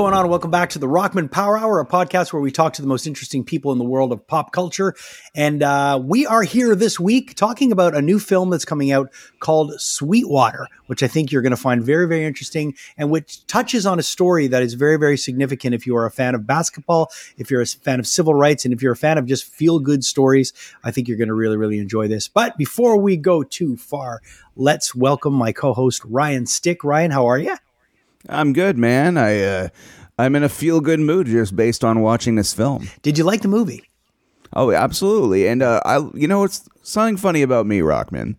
Going on? Welcome back to the Rockman Power Hour, a podcast where we talk to the most interesting people in the world of pop culture. And uh, we are here this week talking about a new film that's coming out called Sweetwater, which I think you're going to find very, very interesting and which touches on a story that is very, very significant if you are a fan of basketball, if you're a fan of civil rights, and if you're a fan of just feel good stories. I think you're going to really, really enjoy this. But before we go too far, let's welcome my co host, Ryan Stick. Ryan, how are you? I'm good, man. I uh, I'm in a feel good mood just based on watching this film. Did you like the movie? Oh, absolutely. And uh, I, you know, it's something funny about me, Rockman.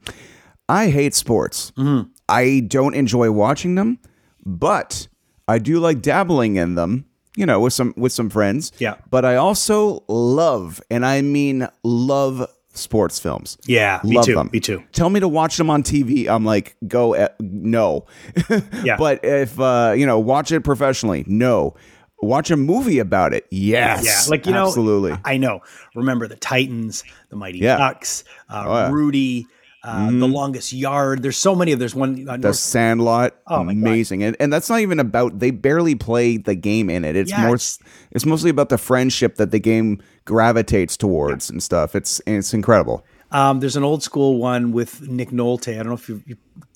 I hate sports. Mm-hmm. I don't enjoy watching them, but I do like dabbling in them. You know, with some with some friends. Yeah. But I also love, and I mean love sports films. Yeah, me Love too. them. Me too. Tell me to watch them on TV. I'm like, go at, no. Yeah. But if uh, you know, watch it professionally. No. Watch a movie about it. Yes. Yeah, like you know, absolutely. I know. Remember the Titans, the Mighty Yeah. Ducks, uh, Oh, yeah. Rudy, uh, the Longest Yard. There's so many of. There's one. Uh, the North- Sandlot, Oh amazing, and and that's not even about. They barely play the game in it. It's Yeah, more. it's- It's mostly about the friendship that the game gravitates towards and stuff. It's it's incredible. um, there's an old school one with Nick Nolte. I don't know if you, you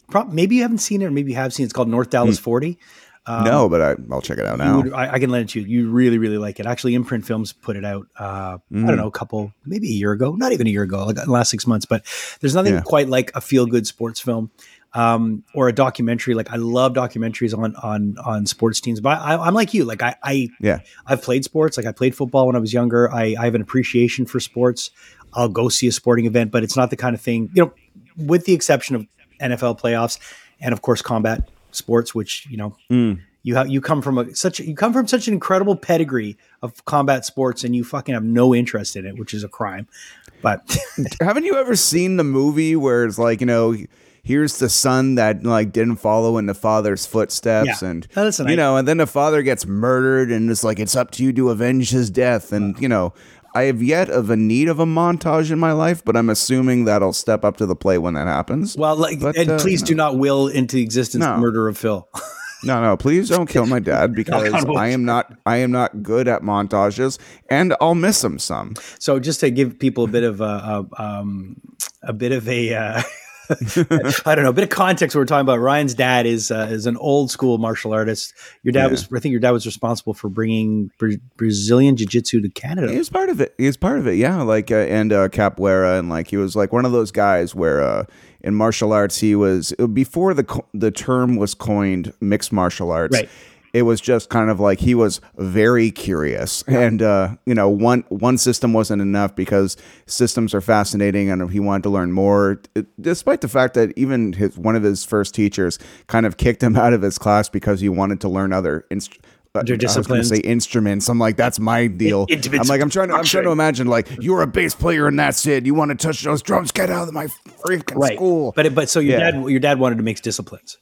prob- maybe you haven't seen it, or maybe you have seen. it. It's called North Dallas 40. No, but I, I'll check it out now. would- I, I can lend it to you. You really, really like it. Actually, Imprint Films put it out. Uh, I Mm. don't know, a couple, maybe a year ago, not even a year ago, like the last six months. But there's nothing Yeah. quite like a feel good sports film um, or a documentary. Like I love documentaries on on on sports teams. But I, I'm like you. Like I, I Yeah. I've played sports. Like I played football when I was younger. I, I have an appreciation for sports. I'll go see a sporting event, but it's not the kind of thing, you know, with the exception of NFL playoffs and of course combat sports, which, you know, hmm. you have you come from a such you come from such an incredible pedigree of combat sports and you fucking have no interest in it, which is a crime. But Haven't you ever seen the movie where it's like you know? Here's the son that like didn't follow in the father's footsteps, Yeah. and you I- know, and then the father gets murdered, and it's like it's up to you to avenge his death, and you know, I have yet of a need of a montage in my life, but I'm assuming that'll step up to the plate when that happens. well, like, But, and uh, please do not will into existence No. the murder of Phil. No, no, please don't kill my dad because. I am not I am not good at montages and I'll miss him some. So just to give people a bit of a, a, um, a bit of a, uh, I don't know, a bit of context. We're talking about Ryan's dad is uh, is an old school martial artist. Your dad Yeah. was, I think, your dad was responsible for bringing Bra- Brazilian jiu jitsu to Canada. He was part of it. He was part of it, yeah. Like uh, and uh, capoeira and like he was like one of those guys where uh, in martial arts he was before the co- the term was coined mixed martial arts. Right. It was just kind of like he was very curious, and uh, you know, one one system wasn't enough because systems are fascinating, and he wanted to learn more. It- despite the fact that even his one of his first teachers kind of kicked him out of his class because he wanted to learn other inst- uh, Other I was disciplines. say instruments. I'm like, that's my deal. I'm like, I'm trying to, I'm trying to imagine like you're a bass player and that's it. You want to touch those drums? Get out of my freaking Right. school. But but so your Yeah. dad your dad wanted to mix disciplines.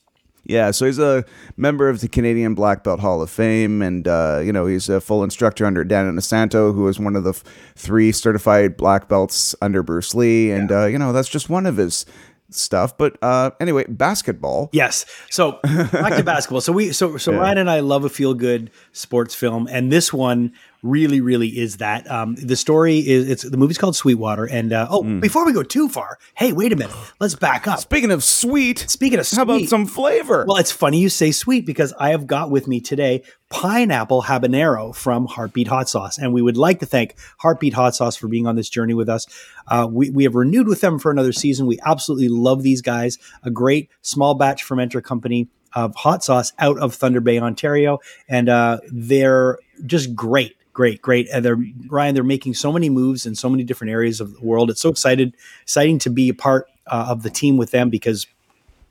Yeah, so he's a member of the Canadian Black Belt Hall of Fame, and uh, you know he's a full instructor under Dan Inosanto, who is one of the f- three certified black belts under Bruce Lee, and uh, you know that's just one of his stuff. But uh, anyway, basketball. Yes. So back to basketball. So we so so Ryan and I love a feel good sports film, and this one really really is that. Um, the story is it's the movie's called Sweetwater, and uh, oh, Hmm. before we go too far, hey, wait a minute, let's back up. Speaking of sweet, Speaking of how about some flavor? Well, it's funny you say sweet because I have got with me today pineapple habanero from Heartbeat Hot Sauce. And we would like to thank Heartbeat Hot Sauce for being on this journey with us. Uh, we, we have renewed with them for another season. We absolutely love these guys, a great small batch fermenter company of hot sauce out of Thunder Bay, Ontario. And uh, they're just great. Great, great. And they're Ryan. They're making so many moves in so many different areas of the world. It's so excited, exciting to be a part uh, of the team with them because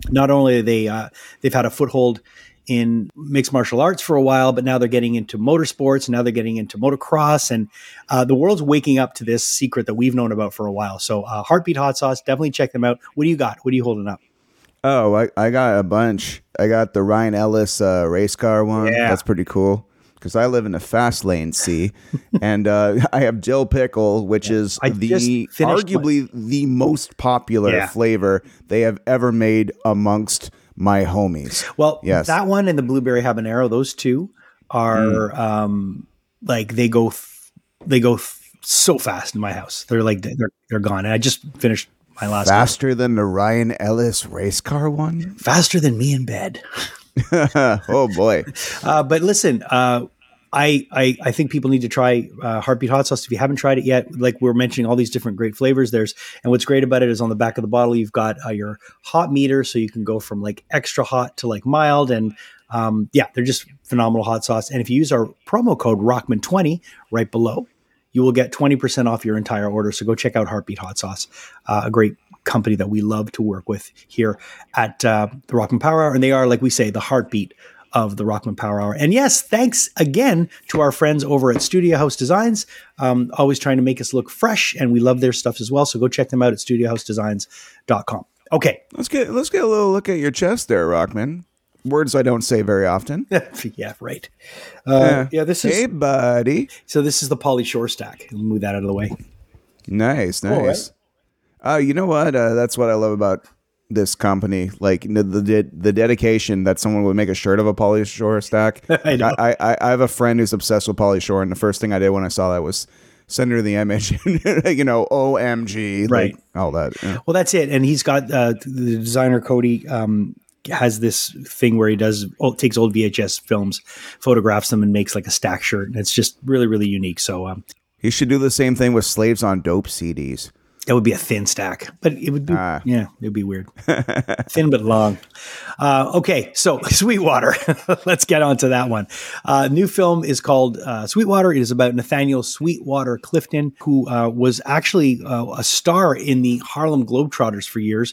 not only are they uh, they've had a foothold in mixed martial arts for a while, but now they're getting into motorsports. Now they're getting into motocross, and uh, the world's waking up to this secret that we've known about for a while. So, uh, Heartbeat Hot Sauce, definitely check them out. What do you got? What are you holding up? Oh, I, I got a bunch. I got the Ryan Ellis uh, race car one. Yeah. That's pretty cool because I live in a fast lane C, and uh, I have Dill Pickle, which is I the arguably the most popular Yeah. flavor they have ever made amongst my homies. Well, Yes. that one and the blueberry habanero, those two are um, like they go th- they go th- so fast in my house. They're like they're they're gone. And I just finished my last one. Faster than the Ryan Ellis race car one? faster than me in bed. oh boy. Uh, but listen, uh, I, I I think people need to try uh, Heartbeat hot sauce if you haven't tried it yet. Like we're mentioning, all these different great flavors. There's and what's great about it is on the back of the bottle you've got uh, your hot meter, so you can go from like extra hot to like mild, and um, yeah, they're just phenomenal hot sauce. And if you use our promo code Rockman twenty right below, you will get twenty percent off your entire order. So go check out Heartbeat hot sauce, uh, a great company that we love to work with here at uh, the Rockman Power Hour, and they are like we say the heartbeat of the Rockman Power Hour. And yes, thanks again to our friends over at Studio House Designs, um, always trying to make us look fresh, and we love their stuff as well. So go check them out at studiohousedesigns.com. Okay. Let's get let's get a little look at your chest there, Rockman. Words I don't say very often. yeah, right. Uh, yeah. this is Hey buddy. so. This is the Pauly Shore stack. We'll move that out of the way. Nice, nice. Uh, you know what? Uh, that's what I love about this company. Like the the, the dedication that someone would make a shirt of a Pauly Shore stack. I know. I, I I have a friend who's obsessed with Pauly Shore, and the first thing I did when I saw that was send her the image. you know, OMG, Right. Like, all that. yeah. Well, that's it. And he's got uh, the designer Cody um, has this thing where he does oh, takes old VHS films, photographs them, and makes like a stack shirt, and it's just really really unique. So um, He should do the same thing with Slaves on Dope CDs. That would be a thin stack, but it would be Ah. yeah, it would be weird, thin but long. Uh, okay, so Sweetwater. Let's get on to that one. Uh, new film is called uh, Sweetwater. It is about Nathaniel Sweetwater Clifton, who uh, was actually uh, a star in the Harlem Globetrotters for years,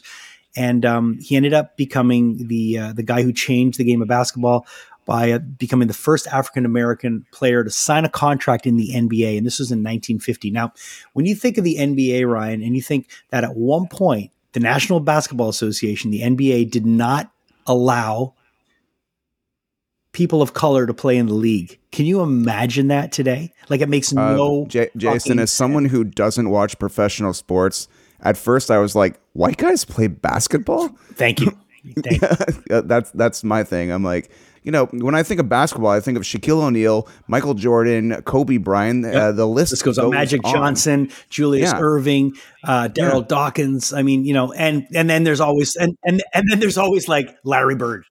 and um, he ended up becoming the uh, the guy who changed the game of basketball by becoming the first African American player to sign a contract in the NBA, and this was in 1950. Now, when you think of the NBA, Ryan, and you think that at one point the National Basketball Association, the NBA, did not allow people of color to play in the league. Can you imagine that today? Like it makes Uh, no. J- Jason, as someone who doesn't watch professional sports, at first I was like, "White guys play basketball." Thank you. Thank you. That's that's my thing. I'm like, you know, when I think of basketball, I think of Shaquille O'Neal, Michael Jordan, Kobe Bryant. Uh, the list This goes on. Magic Johnson, Julius Yeah. Erving, uh, Darryl Yeah. Dawkins. I mean, you know, and and then there's always and and and then there's always like Larry Bird.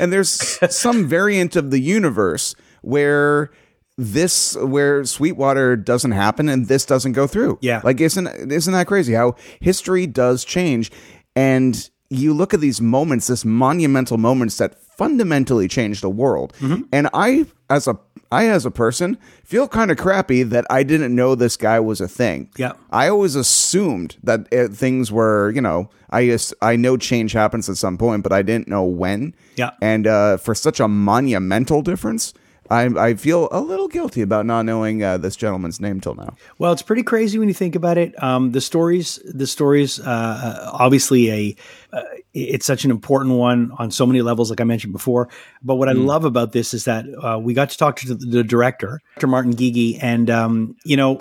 and there's some variant of the universe where this where Sweetwater doesn't happen and this doesn't go through. Yeah. like isn't isn't that crazy how history does change and you look at these moments, this monumental moments that fundamentally change the world. Mm-hmm. And I, as a I as a person feel kind of crappy that I didn't know this guy was a thing. Yeah. I always assumed that uh, things were, you know, I just I know change happens at some point, but I didn't know when. Yeah. And uh, for such a monumental difference, I I feel a little guilty about not knowing uh, this gentleman's name till now. Well, it's pretty crazy when you think about it. Um, the stories, the stories, uh, uh, obviously a, uh, it's such an important one on so many levels, like I mentioned before. But what I love about this is that uh, we got to talk to the, the director, Dr. Martin Guigui, and um, you know,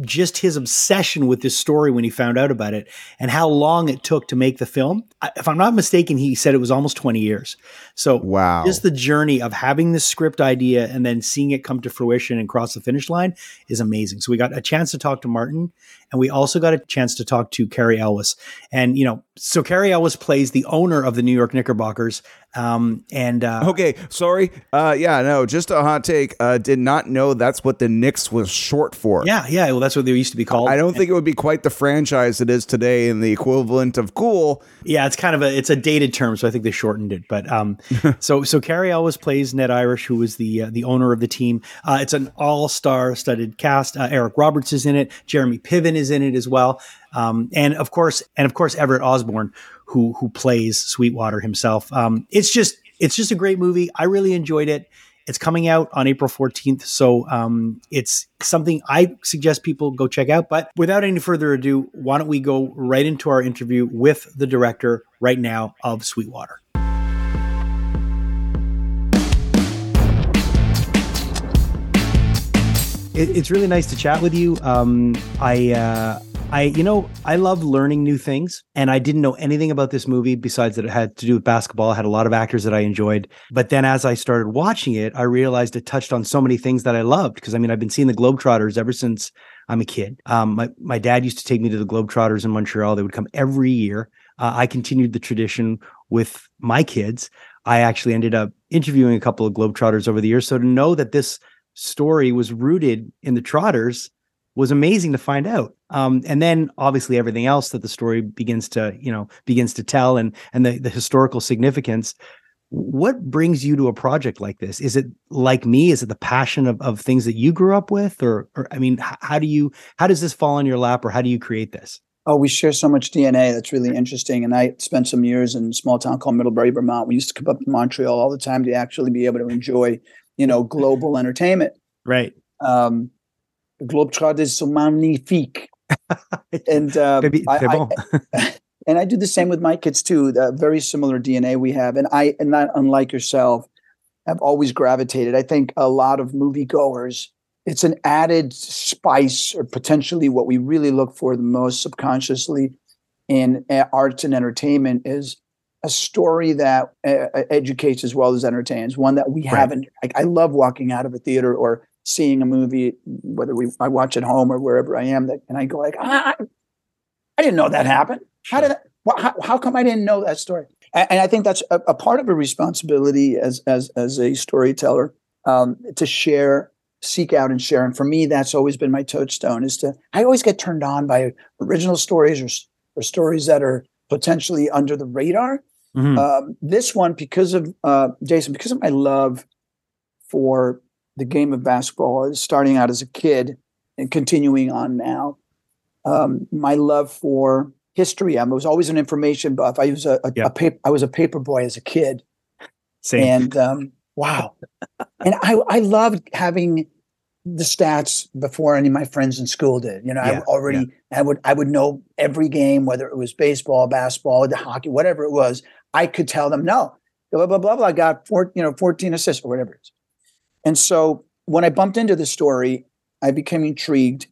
just his obsession with this story when he found out about it and how long it took to make the film. If I'm not mistaken, he said it was almost 20 years. So Wow. just the journey of having this script idea and then seeing it come to fruition and cross the finish line is amazing. So we got a chance to talk to Martin and we also got a chance to talk to Cary Elwes. And, you know, so Cary Elwes plays the owner of the New York Knickerbockers. Um, and, uh, Okay, sorry. Uh, yeah, no, just a hot take. Uh, did not know that's what the Knicks was short for. yeah, yeah, that's what they used to be called. I don't think it would be quite the franchise it is today in the equivalent of cool. Yeah, it's kind of a it's a dated term, so I think they shortened it. But um, so so Cary Elwes plays Ned Irish, who was the uh, the owner of the team. Uh, it's an all star studded cast. Uh, Eric Roberts is in it. Jeremy Piven is in it as well. Um, and of course, and of course, Everett Osborne, who who plays Sweetwater himself. Um, it's just it's just a great movie. I really enjoyed it. It's coming out on April 14th, so um, it's something I suggest people go check out. But without any further ado, why don't we go right into our interview with the director right now of Sweetwater? It's really nice to chat with you. Um, I uh, I, you know, I love learning new things, and I didn't know anything about this movie besides that it had to do with basketball. It had a lot of actors that I enjoyed. But then as I started watching it, I realized it touched on so many things that I loved. Because I mean, I've been seeing the Globetrotters ever since I'm a kid. Um, my, my dad used to take me to the Globetrotters in Montreal. They would come every year. Uh, I continued the tradition with my kids. I actually ended up interviewing a couple of Globetrotters over the years. So to know that this story was rooted in the Trotters was amazing to find out. Um, and then obviously everything else that the story begins to, you know, begins to tell and and the, the historical significance. What brings you to a project like this? Is it like me? Is it the passion of, of things that you grew up with? Or, or I mean, how do you how does this fall in your lap or how do you create this? Oh, we share so much DNA. That's really interesting. And I spent some years in a small town called Middlebury, Vermont. We used to come up to Montreal all the time to actually be able to enjoy, you know, global entertainment. Right. Um, Globetrotters so magnifiques. And uh, I, I, and I do the same with my kids too. The very similar DNA we have, and I, and not unlike yourself, have always gravitated. I think a lot of moviegoers, it's an added spice, or potentially what we really look for the most subconsciously in uh, arts and entertainment is a story that uh, educates as well as entertains. One that we right. haven't. I, I love walking out of a theater or seeing a movie, whether we I watch at home or wherever I am, that and I go like, I, I didn't know that happened. How did that, how, how come I didn't know that story? And, and I think that's a, a, part of a responsibility as as as a storyteller um, to share, seek out and share. And for me, that's always been my touchstone. Is to I always get turned on by original stories or or stories that are potentially under the radar. Mm-hmm. Um, this one, because of uh, Jason, because of my love for the game of basketball, starting out as a kid and continuing on now. Um, my love for history. I was always an information buff. I was a, a, yep. a paper, I was a paper boy as a kid. Same. And um, wow, and I I loved having the stats before any of my friends in school did. You know, yeah. I already yeah. I would I would know every game, whether it was baseball, basketball, the hockey, whatever it was. I could tell them no, blah blah blah blah. I got four, you know, fourteen assists or whatever it is. And so when I bumped into the story, I became intrigued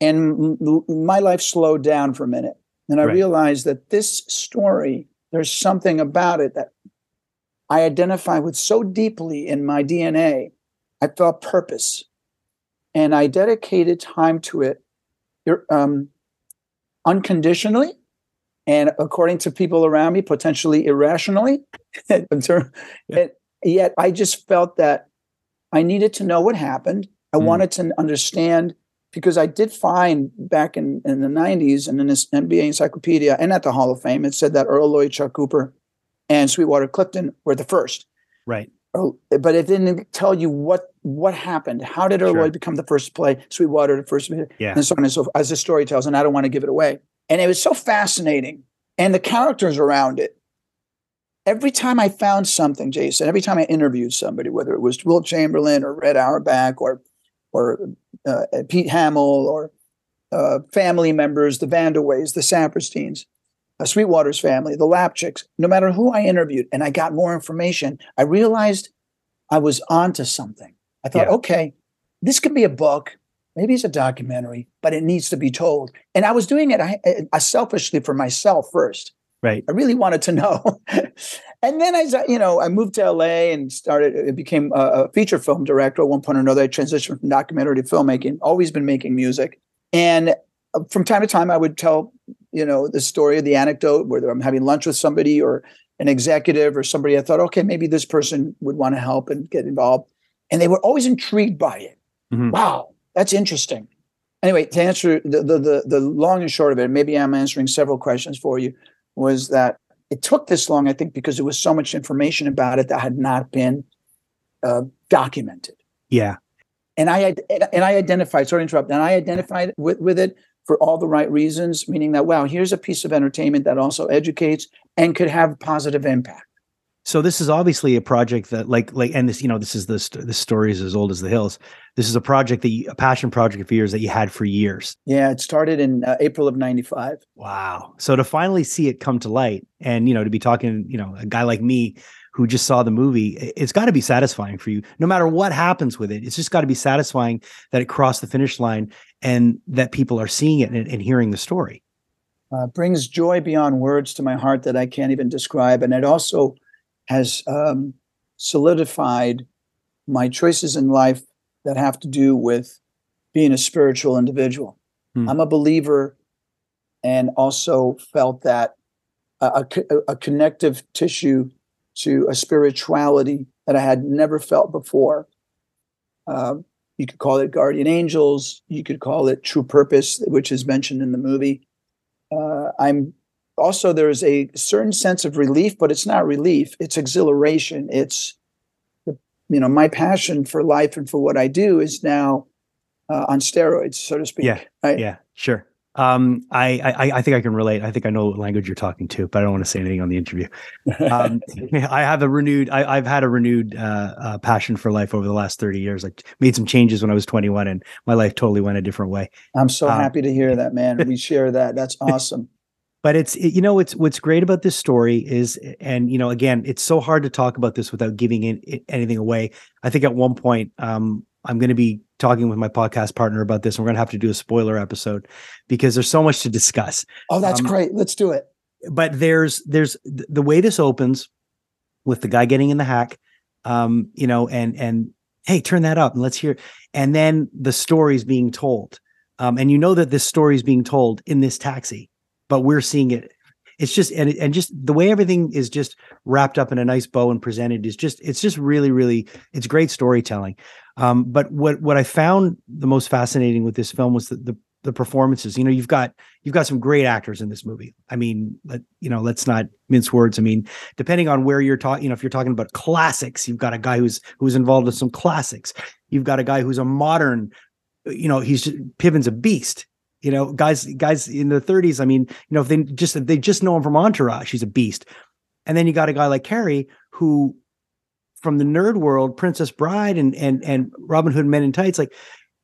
and my life slowed down for a minute. And I right. realized that this story, there's something about it that I identify with so deeply in my DNA. I felt purpose. And I dedicated time to it um, unconditionally and according to people around me, potentially irrationally. yeah. Yet I just felt that I needed to know what happened. I mm. wanted to understand because I did find back in, in the 90s and in this NBA encyclopedia and at the Hall of Fame, it said that Earl Lloyd, Chuck Cooper, and Sweetwater Clifton were the first. Right. But it didn't tell you what what happened. How did Earl sure. Lloyd become the first to play, Sweetwater the first, yeah. and so on and so forth, as the story tells. And I don't want to give it away. And it was so fascinating, and the characters around it every time I found something, Jason, every time I interviewed somebody, whether it was Wilt Chamberlain or Red Auerbach or or uh, Pete Hamill or uh, family members, the Vanderways, the Sapersteins, uh, Sweetwater's family, the Lapchicks, no matter who I interviewed, and I got more information, I realized I was onto something. I thought, yeah. okay, this could be a book. Maybe it's a documentary, but it needs to be told. And I was doing it I, I selfishly for myself first. Right. I really wanted to know. and then I, you know, I moved to LA and started, it became a, a, feature film director at one point or another. I transitioned from documentary to filmmaking, always been making music. And uh, from time to time, I would tell, you know, the story of the anecdote, whether I'm having lunch with somebody or an executive or somebody I thought, okay, maybe this person would want to help and get involved. And they were always intrigued by it. Mm-hmm. Wow, that's interesting. Anyway, to answer the, the, the, the long and short of it, maybe I'm answering several questions for you was that it took this long, I think, because there was so much information about it that had not been uh, documented. Yeah. And I and I identified, sorry to interrupt, and I identified with, with it for all the right reasons, meaning that wow, here's a piece of entertainment that also educates and could have positive impact. So this is obviously a project that, like, like, and this, you know, this is this the story is as old as the hills. This is a project that you, a passion project for years that you had for years. Yeah, it started in uh, April of '95. Wow! So to finally see it come to light, and you know, to be talking, you know, a guy like me who just saw the movie, it's got to be satisfying for you. No matter what happens with it, it's just got to be satisfying that it crossed the finish line and that people are seeing it and, and hearing the story. Uh, brings joy beyond words to my heart that I can't even describe, and it also has um, solidified my choices in life that have to do with being a spiritual individual. Hmm. I'm a believer and also felt that a, a, a, connective tissue to a spirituality that I had never felt before. Uh, you could call it guardian angels. You could call it true purpose, which is mentioned in the movie. Uh, I'm also there's a certain sense of relief, but it's not relief. It's exhilaration. It's you know my passion for life and for what I do is now uh, on steroids, so to speak. Yeah, right? yeah, sure. Um, I, I I think I can relate. I think I know what language you're talking to, but I don't want to say anything on the interview. Um, I have a renewed. I, have had a renewed uh, uh, passion for life over the last 30 years. I made some changes when I was 21, and my life totally went a different way. I'm so um, happy to hear that, man. We share that. That's awesome but it's it, you know what's what's great about this story is and you know again it's so hard to talk about this without giving it, it, anything away. I think at one point um, i'm going to be talking with my podcast partner about this and we're going to have to do a spoiler episode because there's so much to discuss. Oh that's um, great. Let's do it. but there's there's the way this opens with the guy getting in the hack um you know and and hey turn that up and let's hear and then the story's being told. Um and you know that this story is being told in this taxi but we're seeing it. It's just and and just the way everything is just wrapped up in a nice bow and presented is just it's just really really it's great storytelling. Um, but what what i found the most fascinating with this film was the, the the performances. You know you've got you've got some great actors in this movie. I mean let, you know let's not mince words. I mean depending on where you're talking you know if you're talking about classics you've got a guy who's who's involved with some classics. You've got a guy who's a modern you know he's piven's a beast you know, guys, guys in the 30s. I mean, you know, if they just if they just know him from Entourage, he's a beast. And then you got a guy like Cary who, from the nerd world, Princess Bride and and and Robin Hood Men in Tights, like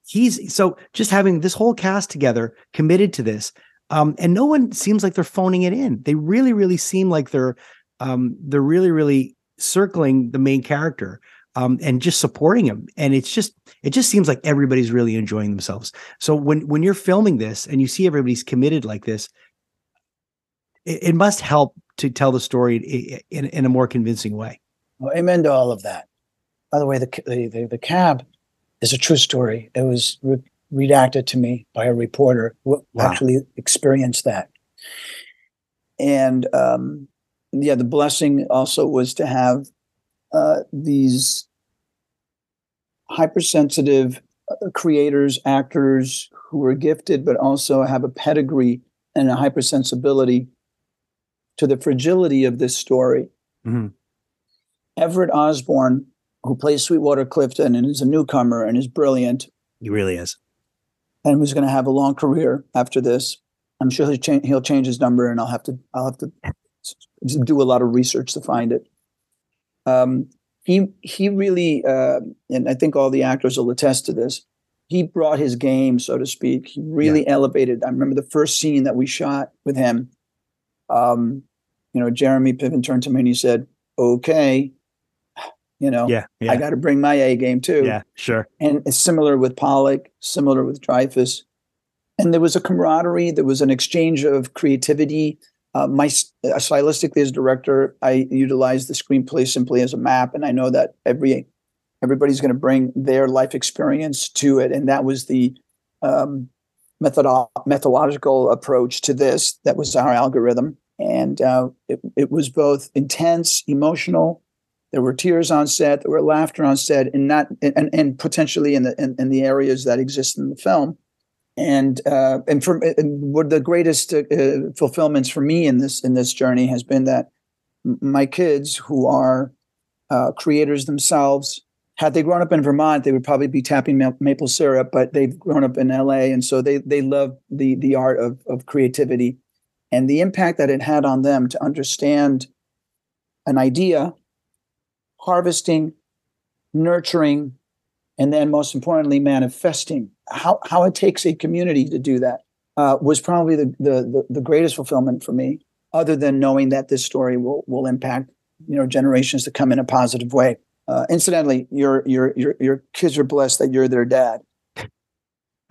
he's so just having this whole cast together committed to this. Um, and no one seems like they're phoning it in. They really, really seem like they're um, they're really, really circling the main character um, and just supporting him. And it's just it just seems like everybody's really enjoying themselves. So when when you're filming this and you see everybody's committed like this, it, it must help to tell the story in, in a more convincing way. Well, amen to all of that. By the way, the the, the, the cab is a true story. It was re- redacted to me by a reporter who wow. actually experienced that. And um, yeah, the blessing also was to have uh, these hypersensitive uh, creators, actors who are gifted, but also have a pedigree and a hypersensibility to the fragility of this story. Mm-hmm. Everett Osborne, who plays Sweetwater Clifton and is a newcomer and is brilliant. He really is. And was going to have a long career after this. I'm sure he'll change, he'll change his number, and I'll have to I'll have to do a lot of research to find it. Um, he he really, uh, and I think all the actors will attest to this. He brought his game, so to speak. He really yeah. elevated. I remember the first scene that we shot with him. Um, you know, Jeremy Piven turned to me and he said, "Okay, you know, yeah, yeah. I got to bring my A game too." Yeah, sure. And it's similar with Pollak, similar with Dreyfuss, and there was a camaraderie. There was an exchange of creativity. Uh, my uh, stylistically as director, I utilize the screenplay simply as a map, and I know that every everybody's going to bring their life experience to it, and that was the um, methodo- methodological approach to this. That was our algorithm, and uh, it, it was both intense, emotional. There were tears on set, there were laughter on set, and not and, and potentially in the in, in the areas that exist in the film and uh, and one of the greatest uh, fulfillments for me in this in this journey has been that my kids who are uh, creators themselves had they grown up in Vermont they would probably be tapping ma- maple syrup but they've grown up in LA and so they they love the the art of of creativity. And the impact that it had on them to understand an idea harvesting nurturing and then most importantly manifesting how how it takes a community to do that uh, was probably the, the, the the greatest fulfillment for me other than knowing that this story will will impact you know generations to come in a positive way. Uh, incidentally, your your your your kids are blessed that you're their dad.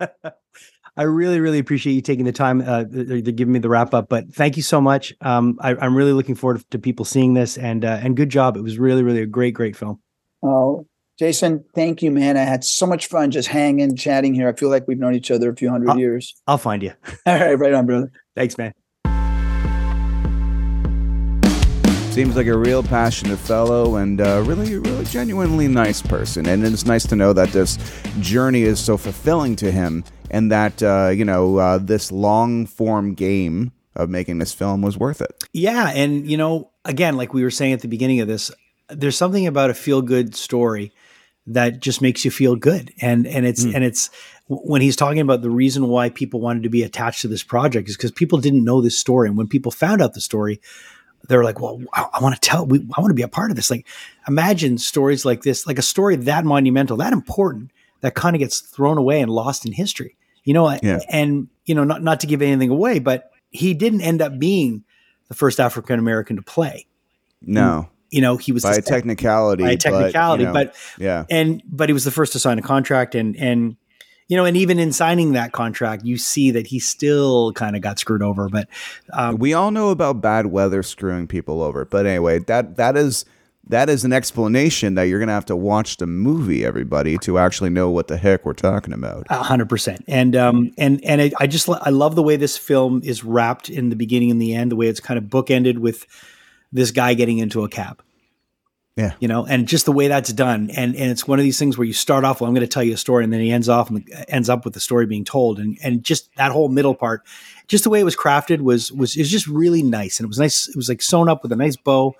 I really, really appreciate you taking the time uh, to give me the wrap up. But thank you so much. Um, I, am really looking forward to people seeing this, and uh, and good job. It was really, really a great, great film. Oh, Jason, thank you, man. I had so much fun just hanging, chatting here. I feel like we've known each other a few 100 I'll, years. I'll find you. All right, right on, brother. Thanks, man. Seems like a real passionate fellow and uh, really, really genuinely nice person. And it's nice to know that this journey is so fulfilling to him and that, uh, you know, uh, this long form game of making this film was worth it. Yeah. And, you know, again, like we were saying at the beginning of this, there's something about a feel good story that just makes you feel good. And, and it's, mm. and it's, when he's talking about the reason why people wanted to be attached to this project is because people didn't know this story. And when people found out the story, they're like, well, I, I want to tell, we, I want to be a part of this. Like, imagine stories like this, like a story that monumental, that important, that kind of gets thrown away and lost in history. You know, yeah. and you know, not not to give anything away, but he didn't end up being the first African American to play. No, you know, he was by a technicality, by a technicality, but, you know, but yeah, and but he was the first to sign a contract, and and you know, and even in signing that contract, you see that he still kind of got screwed over. But um, we all know about bad weather screwing people over. But anyway, that that is that is an explanation that you're going to have to watch the movie, everybody, to actually know what the heck we're talking about. A hundred percent. And um and and I, I just I love the way this film is wrapped in the beginning and the end. The way it's kind of bookended with this guy getting into a cab. Yeah. You know, and just the way that's done. And and it's one of these things where you start off, well, I'm going to tell you a story, and then he ends off and ends up with the story being told. And and just that whole middle part, just the way it was crafted was was is just really nice. And it was nice. It was like sewn up with a nice bow,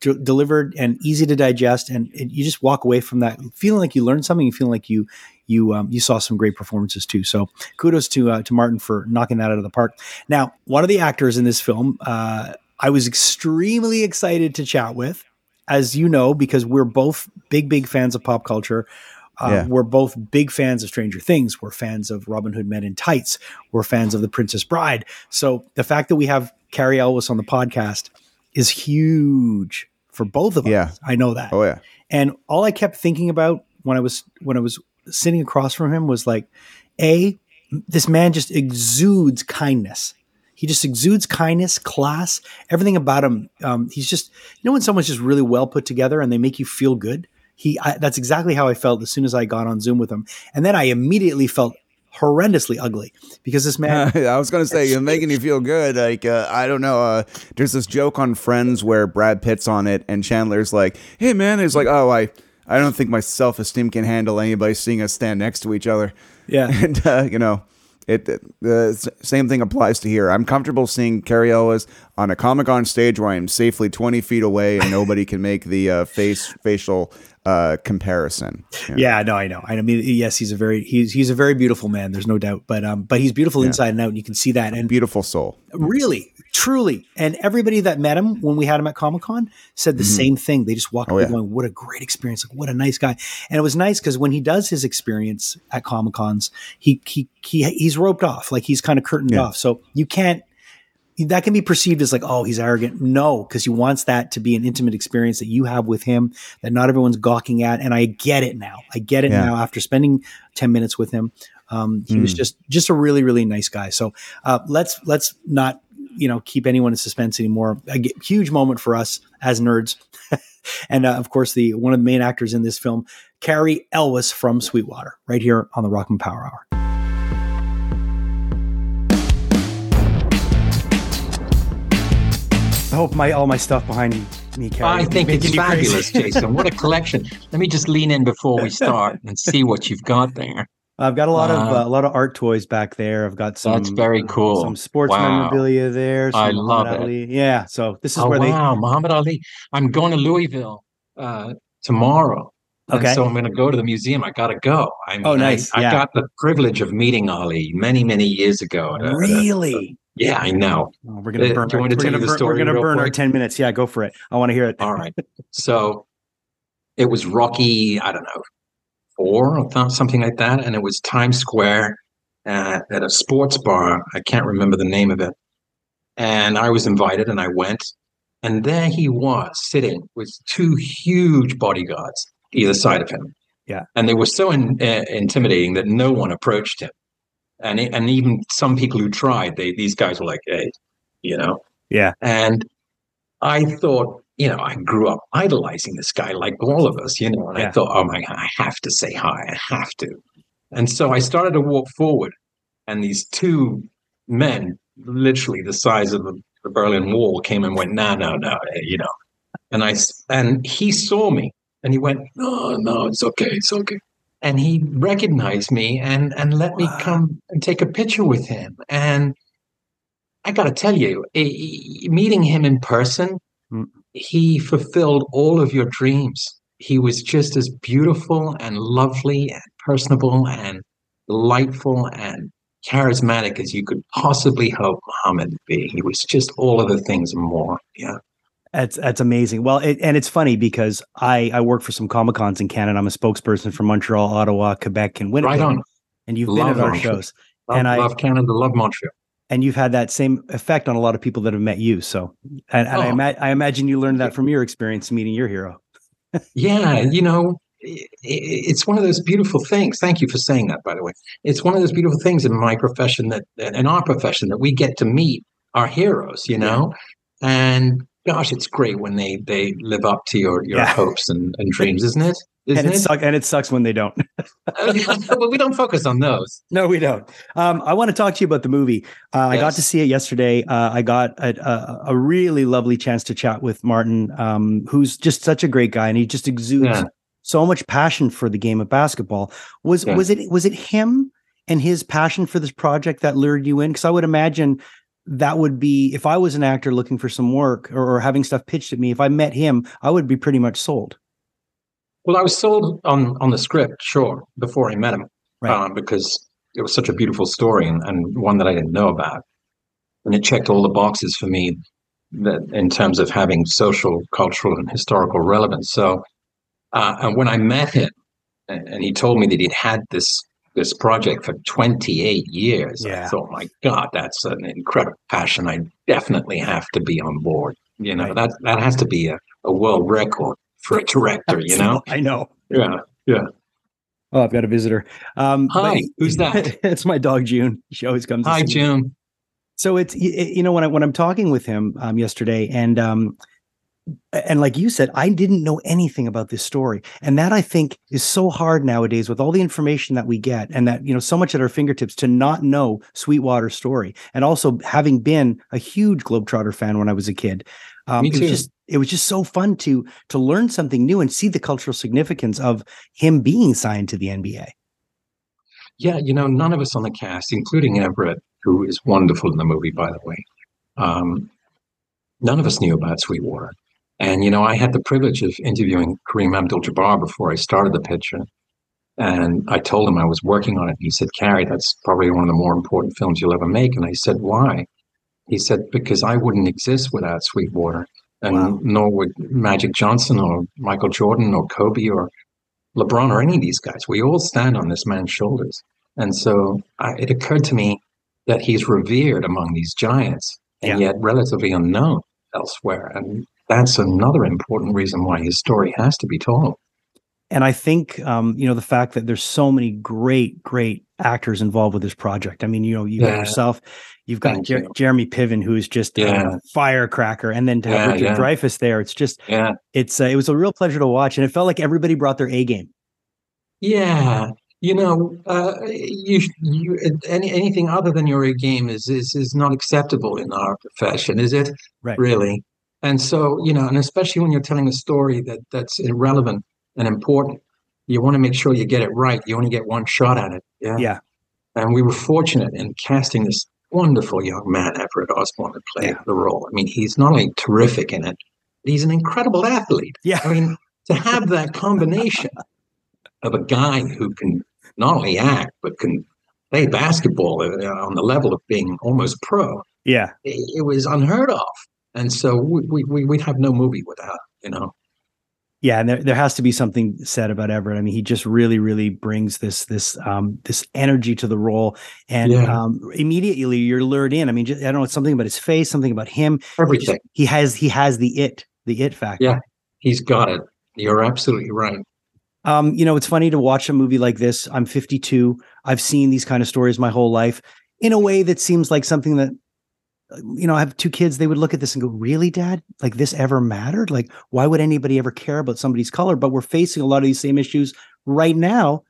d- delivered and easy to digest. And it, you just walk away from that feeling like you learned something, you feel like you you um, you saw some great performances too. So kudos to uh, to Martin for knocking that out of the park. Now, one of the actors in this film, uh, I was extremely excited to chat with as you know, because we're both big, big fans of pop culture. Uh, yeah. We're both big fans of Stranger Things. We're fans of Robin Hood Men in Tights. We're fans of The Princess Bride. So the fact that we have Cary Elwes on the podcast is huge for both of yeah. us. I know that. Oh yeah. And all I kept thinking about when I was when I was sitting across from him was like, a this man just exudes kindness. He just exudes kindness, class, everything about him. Um, he's just, you know, when someone's just really well put together and they make you feel good. He, I, that's exactly how I felt as soon as I got on Zoom with him, and then I immediately felt horrendously ugly because this man. I was going to say, you're making you feel good. Like, uh, I don't know. Uh, there's this joke on Friends where Brad Pitt's on it, and Chandler's like, "Hey, man," he's like, "Oh, I." I don't think my self esteem can handle anybody seeing us stand next to each other. Yeah. And, uh, you know, it uh, the same thing applies to here. I'm comfortable seeing Cary Elwes on a Comic Con stage where I'm safely 20 feet away and nobody can make the uh, face facial uh, comparison. Yeah, no, I know. I mean, yes, he's a very he's he's a very beautiful man. There's no doubt, but um, but he's beautiful yeah. inside and out, and you can see that. And beautiful soul, really, truly. And everybody that met him when we had him at Comic Con said the mm-hmm. same thing. They just walked oh, away yeah. going, "What a great experience! Like, what a nice guy!" And it was nice because when he does his experience at Comic Cons, he he he he's roped off, like he's kind of curtained yeah. off. So you can't that can be perceived as like, oh, he's arrogant. No, because he wants that to be an intimate experience that you have with him that not everyone's gawking at. And I get it now. I get it yeah. now after spending 10 minutes with him. Um, he mm. was hmm. just, just a really, really nice guy. So, uh, let's, let's not, you know, keep anyone in suspense anymore. A huge moment for us as nerds. and, uh, of course, the, one of the main actors in this film, Cary Elwes from Sweetwater right here on the Rockman Power Hour. I hope my all my stuff behind me, Cary. I think it's fabulous, Jason. What a collection! Let me just lean in before we start and see what you've got there. I've got a lot uh, of uh, a lot of art toys back there. I've got some. That's very cool. Some sports wow. memorabilia there. I love Muhammad it. Ali. Yeah. So this is oh, where wow. they. Wow, Muhammad Ali. I'm going to Louisville uh, tomorrow. Okay. And so I'm going to go to the museum. I got to go. I mean, oh, nice. I, yeah. I, got the privilege of meeting Ali many, many years ago. Really? Yeah, I know. Oh, we're gonna burn. Uh, we're gonna, burn, we're gonna burn our ten minutes. Yeah, go for it. I want to hear it. All right. So it was Rocky. I don't know, four or something like that, and it was Times Square at, at a sports bar. I can't remember the name of it, and I was invited, and I went, And there he was sitting with two huge bodyguards either side of him. Yeah. And they were so in, uh, intimidating that no one approached him. And, and even some people who tried, they, these guys were like, hey, you know? Yeah. And I thought, you know, I grew up idolizing this guy like all of us, you know, and yeah. I thought, oh my God, I have to say hi. I have to. And so I started to walk forward, and these two men, literally the size of the, the Berlin Wall, came and went, no, no, no, eh, you know. And I and he saw me, and he went, no, no, it's okay, it's okay. And he recognized me and and let wow. me come and take a picture with him. And I got to tell you, meeting him in person, mm. he fulfilled all of your dreams. He was just as beautiful and lovely and personable and delightful and charismatic as you could possibly hope Muhammad to be. He was just all of the things and more. Yeah. That's that's amazing. Well, it, and it's funny because I I work for some comic cons in Canada. I'm a spokesperson for Montreal, Ottawa, Quebec, and Winnipeg. Right on. And you've love been at our Montreal. shows. Love, and I love Canada, love Montreal. And you've had that same effect on a lot of people that have met you. So, and, and oh. I, ima- I imagine you learned that from your experience meeting your hero. yeah, you know, it's one of those beautiful things. Thank you for saying that, by the way. It's one of those beautiful things in my profession that, in our profession, that we get to meet our heroes, you know, and gosh, it's great when they they live up to your your yeah. hopes and, and dreams, isn't it? Isn't and it, it? Suck, and it sucks when they don't. well, we don't focus on those. No, we don't. Um, I want to talk to you about the movie. Uh, yes. I got to see it yesterday. Uh, I got a, a, a, really lovely chance to chat with Martin, um, who's just such a great guy, and he just exudes yeah. so much passion for the game of basketball. Was yeah. was it was it him and his passion for this project that lured you in? Because I would imagine that would be if I was an actor looking for some work or, or, having stuff pitched at me, if I met him, I would be pretty much sold. Well, I was sold on on the script, sure, before I met him, right. um, because it was such a beautiful story and, and one that I didn't know about, and it checked all the boxes for me that in terms of having social, cultural, and historical relevance. So, uh, and when I met him, and, and he told me that he'd had this this project for 28 years. Yeah. I thought, my God, that's an incredible passion. I definitely have to be on board. You know, right. that that has to be a, a world record for a director, you know? I know. Yeah. Yeah. Oh, I've got a visitor. Um, Hi, but, who's that? it's my dog June. She always comes. Hi, June. So it's you know when I when I'm talking with him um, yesterday, and um, and like you said, I didn't know anything about this story. And that I think is so hard nowadays with all the information that we get and that, you know, so much at our fingertips to not know Sweetwater's story. And also having been a huge Globetrotter fan when I was a kid. Um, It was just it was just so fun to to learn something new and see the cultural significance of him being signed to the NBA. Yeah, you know, none of us on the cast, including Everett, who is wonderful in the movie, by the way, um, none of us knew about Sweetwater. And, you know, I had the privilege of interviewing Kareem Abdul Jabbar before I started the picture. And I told him I was working on it. He said, Cary, that's probably one of the more important films you'll ever make. And I said, why? He said, because I wouldn't exist without Sweetwater. And wow. nor would Magic Johnson or Michael Jordan or Kobe or LeBron or any of these guys. We all stand on this man's shoulders. And so I, it occurred to me that he's revered among these giants and yeah. yet relatively unknown elsewhere. And that's another important reason why his story has to be told. And I think, um, you know, the fact that there's so many great, great actors involved with this project. I mean, you know, you yeah. yourself, you've got Jer- you. Jeremy Piven, who is just yeah. a firecracker, and then to have yeah, Richard yeah. Dreyfuss there, it's just, yeah, it's uh, it was a real pleasure to watch, and it felt like everybody brought their A game. Yeah, you know, uh, you, you any anything other than your A game is is is not acceptable in our profession, is it? Right. Really. And so, you know, and especially when you're telling a story that that's irrelevant and important, you want to make sure you get it right. You only get one shot at it. Yeah. Yeah. And we were fortunate in casting this wonderful young man, Everett Osborne, to play yeah. the role. I mean, he's not only terrific in it, he's an incredible athlete. Yeah. I mean, to have that combination of a guy who can not only act, but can play basketball uh, on the level of being almost pro. Yeah. It, it was unheard of. And so we, we, we'd have no movie without, you know. Yeah, and there, there has to be something said about Everett. I mean, he just really, really brings this this um, this energy to the role, and yeah. um, immediately you're lured in. I mean, just, I don't know, it's something about his face, something about him. Everything. Just, he has he has the it, the it factor. Yeah, he's got it. You're absolutely right. Um, you know, it's funny to watch a movie like this. I'm 52. I've seen these kind of stories my whole life in a way that seems like something that you know, I have two kids, they would look at this and go, Really, dad? Like this ever mattered? Like, why would anybody ever care about somebody's color? But we're facing a lot of these same issues right now.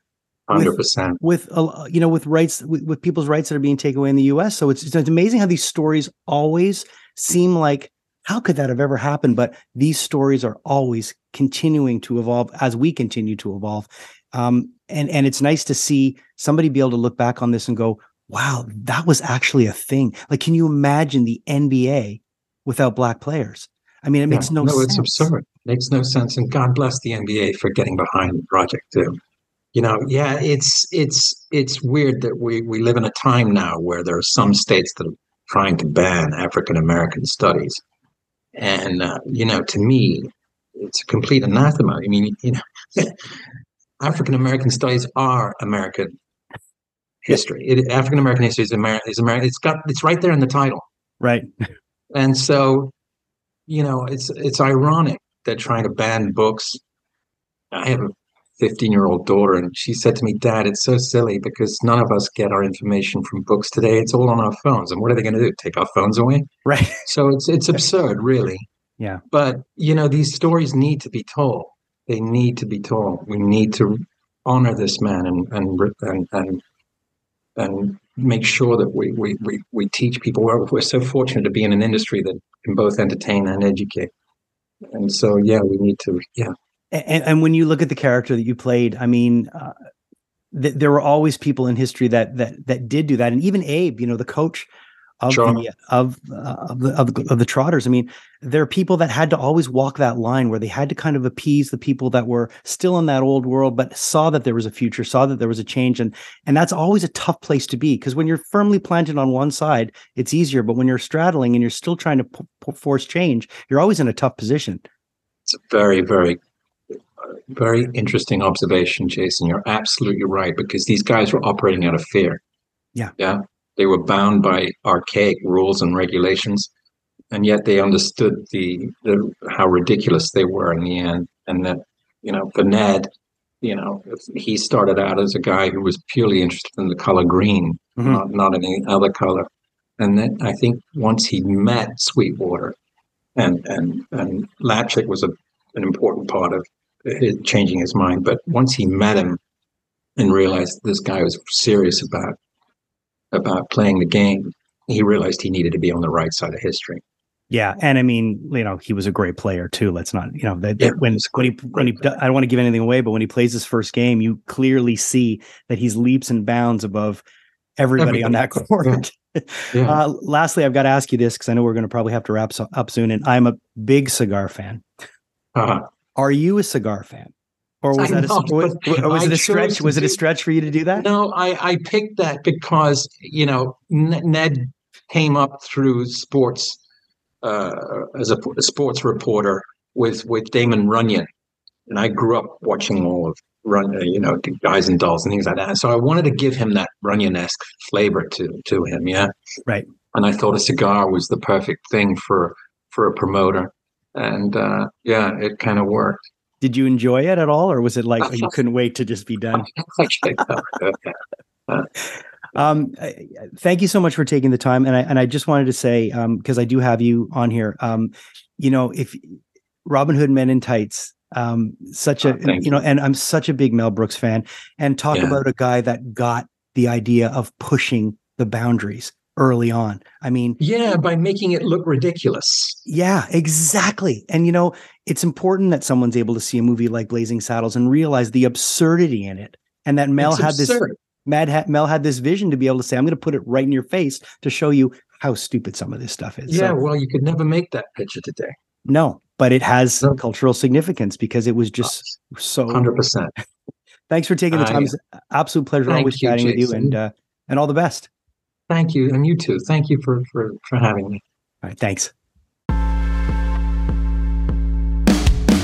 Hundred percent with, uh, you know with rights with, with, people's rights that are being taken away in the U.S. So it's it's amazing how these stories always seem like how could that have ever happened? But these stories are always continuing to evolve as we continue to evolve, um, and and it's nice to see somebody be able to look back on this and go, wow, that was actually a thing. Like, can you imagine the NBA without black players? I mean, it makes no, no sense. No, it's absurd. It makes no sense. And God bless the NBA for getting behind the project too. You know, yeah, it's it's it's weird that we we live in a time now where there are some states that are trying to ban African American studies, and uh, you know, to me, it's a complete anathema. I mean, you know, African American studies are American history. It, African American history is American. Is American. It's got. It's right there in the title. Right. And so, you know, it's it's ironic that trying to ban books. I have a 15 year old daughter, and she said to me, "Dad, it's so silly because none of us get our information from books today. It's all on our phones. And what are they going to do? Take our phones away? Right. So it's it's absurd, really. Yeah. But you know, these stories need to be told. They need to be told. We need to honor this man and and and, and and make sure that we we we, we teach people. We're, we're so fortunate to be in an industry that can both entertain and educate. And so, yeah, we need to, yeah. And, and when you look at the character that you played, I mean, uh, th- there were always people in history that that that did do that, and even Abe, you know, the coach of sure. the of uh, of the of the, of the trotters. I mean, there are people that had to always walk that line where they had to kind of appease the people that were still in that old world, but saw that there was a future, saw that there was a change, and and that's always a tough place to be because when you're firmly planted on one side, it's easier, but when you're straddling and you're still trying to p- p- force change, you're always in a tough position. It's a very very very interesting observation, Jason. You're absolutely right because these guys were operating out of fear. Yeah. Yeah. They were bound by archaic rules and regulations, and yet they understood the, the how ridiculous they were in the end. And that, you know, for Ned, you know, he started out as a guy who was purely interested in the color green, mm-hmm. not, not any other color. And then I think once he met Sweetwater, and and and Lapchick was a, an important part of his, changing his mind. But once he met him and realized this guy was serious about about playing the game, he realized he needed to be on the right side of history. Yeah, and I mean, you know, he was a great player too. Let's not, you know, that, yeah, when when he when he I don't want to give anything away, but when he plays his first game, you clearly see that he's leaps and bounds above everybody, everybody. on that court. Yeah. Yeah. Uh, lastly, I've got to ask you this because I know we're going to probably have to wrap up soon, and I'm a big cigar fan. Uh-huh. Are you a cigar fan? Or was I that know, a, was, was it a stretch? Was it a stretch for you to do that? No, I, I picked that because you know Ned came up through sports uh, as a, a, sports reporter with with Damon Runyon, and I grew up watching all of Run, you know, guys and dolls and things like that. So I wanted to give him that Runyon esque flavor to to him, yeah. Right. And I thought a cigar was the perfect thing for for a promoter, and uh, yeah, it kind of worked. Did you enjoy it at all, or was it like you couldn't wait to just be done? um, thank you so much for taking the time, and I and I just wanted to say because um, I do have you on here. Um, you know, if Robin Hood Men in Tights, um, such a oh, you know, and I'm such a big Mel Brooks fan, and talk yeah. about a guy that got the idea of pushing the boundaries early on. I mean, yeah, by making it look ridiculous. Yeah, exactly. And you know, it's important that someone's able to see a movie like Blazing Saddles and realize the absurdity in it, and that Mel it's had absurd. this. Mad ha- Mel had this vision to be able to say, "I'm going to put it right in your face to show you how stupid some of this stuff is." Yeah, so, well, you could never make that picture today. No, but it has no. cultural significance because it was just so. Hundred percent. Thanks for taking the time. Uh, it's an absolute pleasure always you, chatting Jason. with you, and uh, and all the best. Thank you, and you too. Thank you for for for having me. All right, thanks.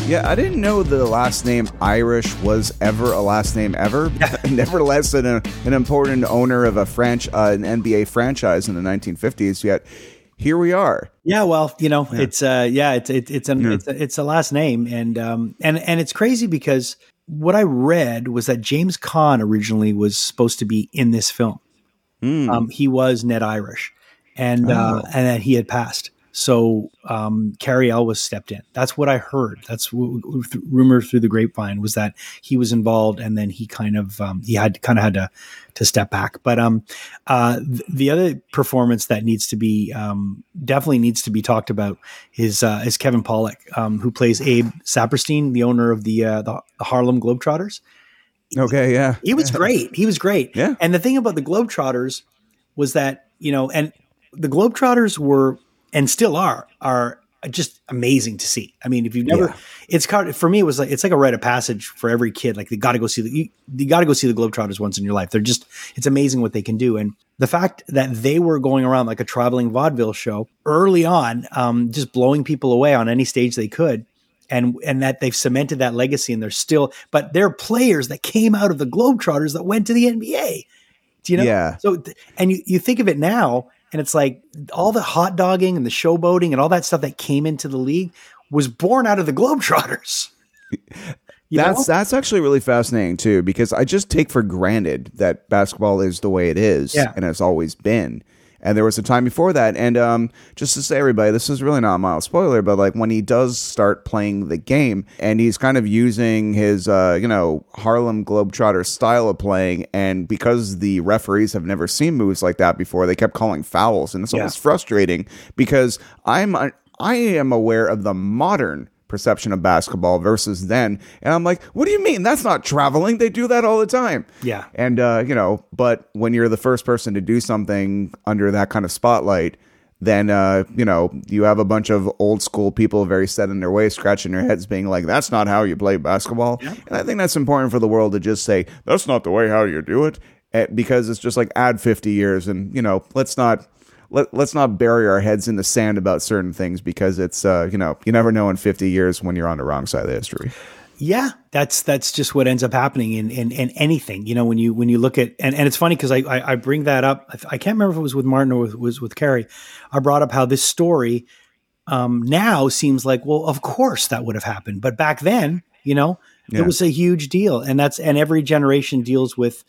Yeah, I didn't know the last name Irish was ever a last name ever. Nevertheless, an, an important owner of a French uh, an NBA franchise in the 1950s. Yet here we are. Yeah, well, you know, yeah. it's uh, yeah, it's it, it's an yeah. it's, a, it's a last name, and um, and and it's crazy because what I read was that James Caan originally was supposed to be in this film. Mm. Um, he was Ned Irish, and uh, oh. uh, and that he had passed. So um, Cary Elwes stepped in. That's what I heard. That's w- w- rumor through the grapevine was that he was involved, and then he kind of um, he had kind of had to to step back. But um, uh, th- the other performance that needs to be um, definitely needs to be talked about is uh, is Kevin Pollak, um, who plays Abe Saperstein, the owner of the uh, the, the Harlem Globetrotters. Okay, yeah, he was great. He was great. Yeah, and the thing about the Globetrotters was that you know, and the Globetrotters were and still are are just amazing to see. I mean, if you've never, yeah. it's kind of, for me, it was like it's like a rite of passage for every kid. Like they got to go see the you, you got to go see the Globetrotters once in your life. They're just it's amazing what they can do. And the fact that they were going around like a traveling vaudeville show early on, um, just blowing people away on any stage they could. And, and that they've cemented that legacy and they're still, but they're players that came out of the Globetrotters that went to the NBA. Do you know? Yeah. So, and you, you think of it now, and it's like all the hot dogging and the showboating and all that stuff that came into the league was born out of the Globetrotters. that's know? that's actually really fascinating too, because I just take for granted that basketball is the way it is yeah. and has always been. And there was a time before that. And um, just to say, everybody, this is really not a mild spoiler, but like when he does start playing the game and he's kind of using his, uh, you know, Harlem Globetrotter style of playing. And because the referees have never seen moves like that before, they kept calling fouls. And it's yeah. almost frustrating because I'm, I am aware of the modern perception of basketball versus then. And I'm like, what do you mean? That's not traveling. They do that all the time. Yeah. And, uh, you know, but when you're the first person to do something under that kind of spotlight, then, uh, you know, you have a bunch of old school people very set in their ways, scratching their heads, being like, that's not how you play basketball. Yeah. And I think that's important for the world to just say, that's not the way how you do it. Eh, because it's just like add 50 years and, you know, let's not let, let's not bury our heads in the sand about certain things because it's uh, you know you never know in 50 years when you're on the wrong side of history. Yeah that's that's just what ends up happening in in, in anything. You know when you when you look at and, and it's funny because I, I, I bring that up. I, can't remember if it was with martin or with, was with Cary i brought up how this story um, now seems like well of course that would have happened. But back then you know yeah. it was a huge deal. And that's and every generation deals with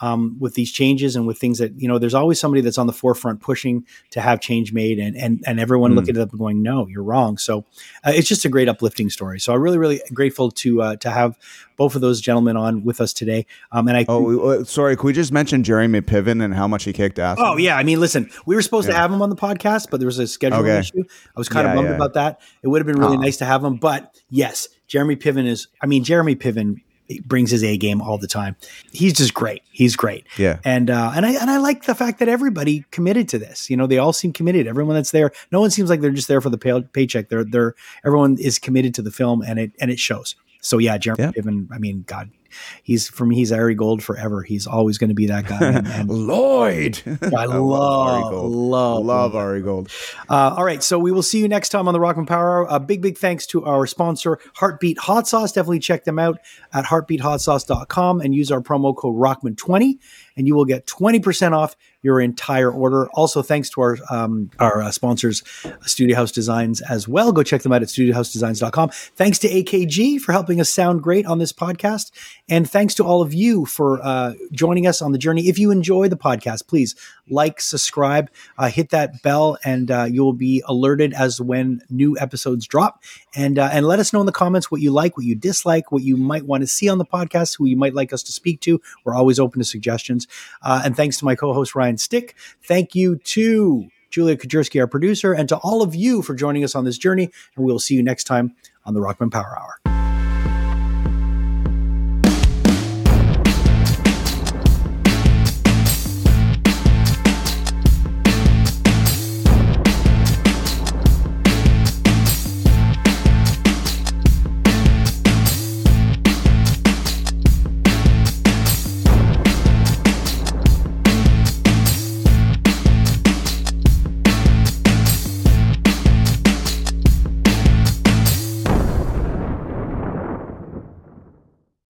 um, with these changes and with things that you know there's always somebody that's on the forefront pushing to have change made and and, and everyone mm. looking at it and going no you're wrong so uh, it's just a great uplifting story so i'm really really grateful to uh, to have both of those gentlemen on with us today um, and i oh uh, sorry could we just mention jeremy piven and how much he kicked ass oh yeah i mean listen we were supposed yeah. to have him on the podcast but there was a scheduling okay. issue i was kind yeah, of bummed yeah. about that it would have been really nice to have him but yes jeremy piven is i mean jeremy piven brings his A game all the time. He's just great. He's great. Yeah. And uh, and I and I like the fact that everybody committed to this. You know, they all seem committed. Everyone that's there, no one seems like they're just there for the pay- paycheck. They're they're everyone is committed to the film, and it and it shows. So yeah, Jeremy yeah. Piven. I mean, God, he's for me, he's Ari Gold forever. He's always going to be that guy. And, and Lloyd, I, love, Ari Gold. love, love Ari Gold. Uh, all right, so we will see you next time on the Rockman Power. A big, big thanks to our sponsor, Heartbeat Hot Sauce. Definitely check them out at heartbeathotsauce.com and use our promo code Rockman20, and you will get 20% off your entire order. Also, thanks to our um, our uh, sponsors, Studio House Designs, as well. Go check them out at studiohousedesigns.com. Thanks to AKG for helping us sound great on this podcast. And thanks to all of you for uh, joining us on the journey. If you enjoy the podcast, please like, subscribe, uh, hit that bell, and uh, you will be alerted as when new episodes drop. And uh, and let us know in the comments what you like, what you dislike, what you might want to see on the podcast, who you might like us to speak to. We're always open to suggestions. Uh, and thanks to my co-host Ryan Stick. Thank you to Julia Kajerski, our producer, and to all of you for joining us on this journey. And we'll see you next time on the Rockman Power Hour.